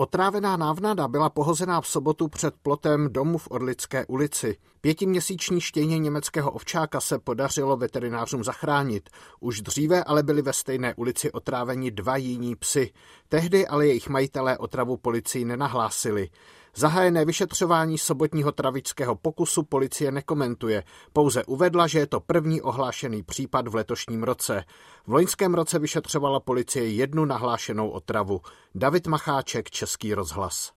Otrávená návnada byla pohozená v sobotu před plotem domu v Orlické ulici. Pětiměsíční štěně německého ovčáka se podařilo veterinářům zachránit. Už dříve ale byli ve stejné ulici otráveni dva jiní psy. Tehdy ale jejich majitelé otravu policii nenahlásili. Zahájené vyšetřování sobotního travičského pokusu policie nekomentuje, pouze uvedla, že je to první ohlášený případ v letošním roce. V loňském roce vyšetřovala policie jednu nahlášenou otravu. David Macháček, Český rozhlas.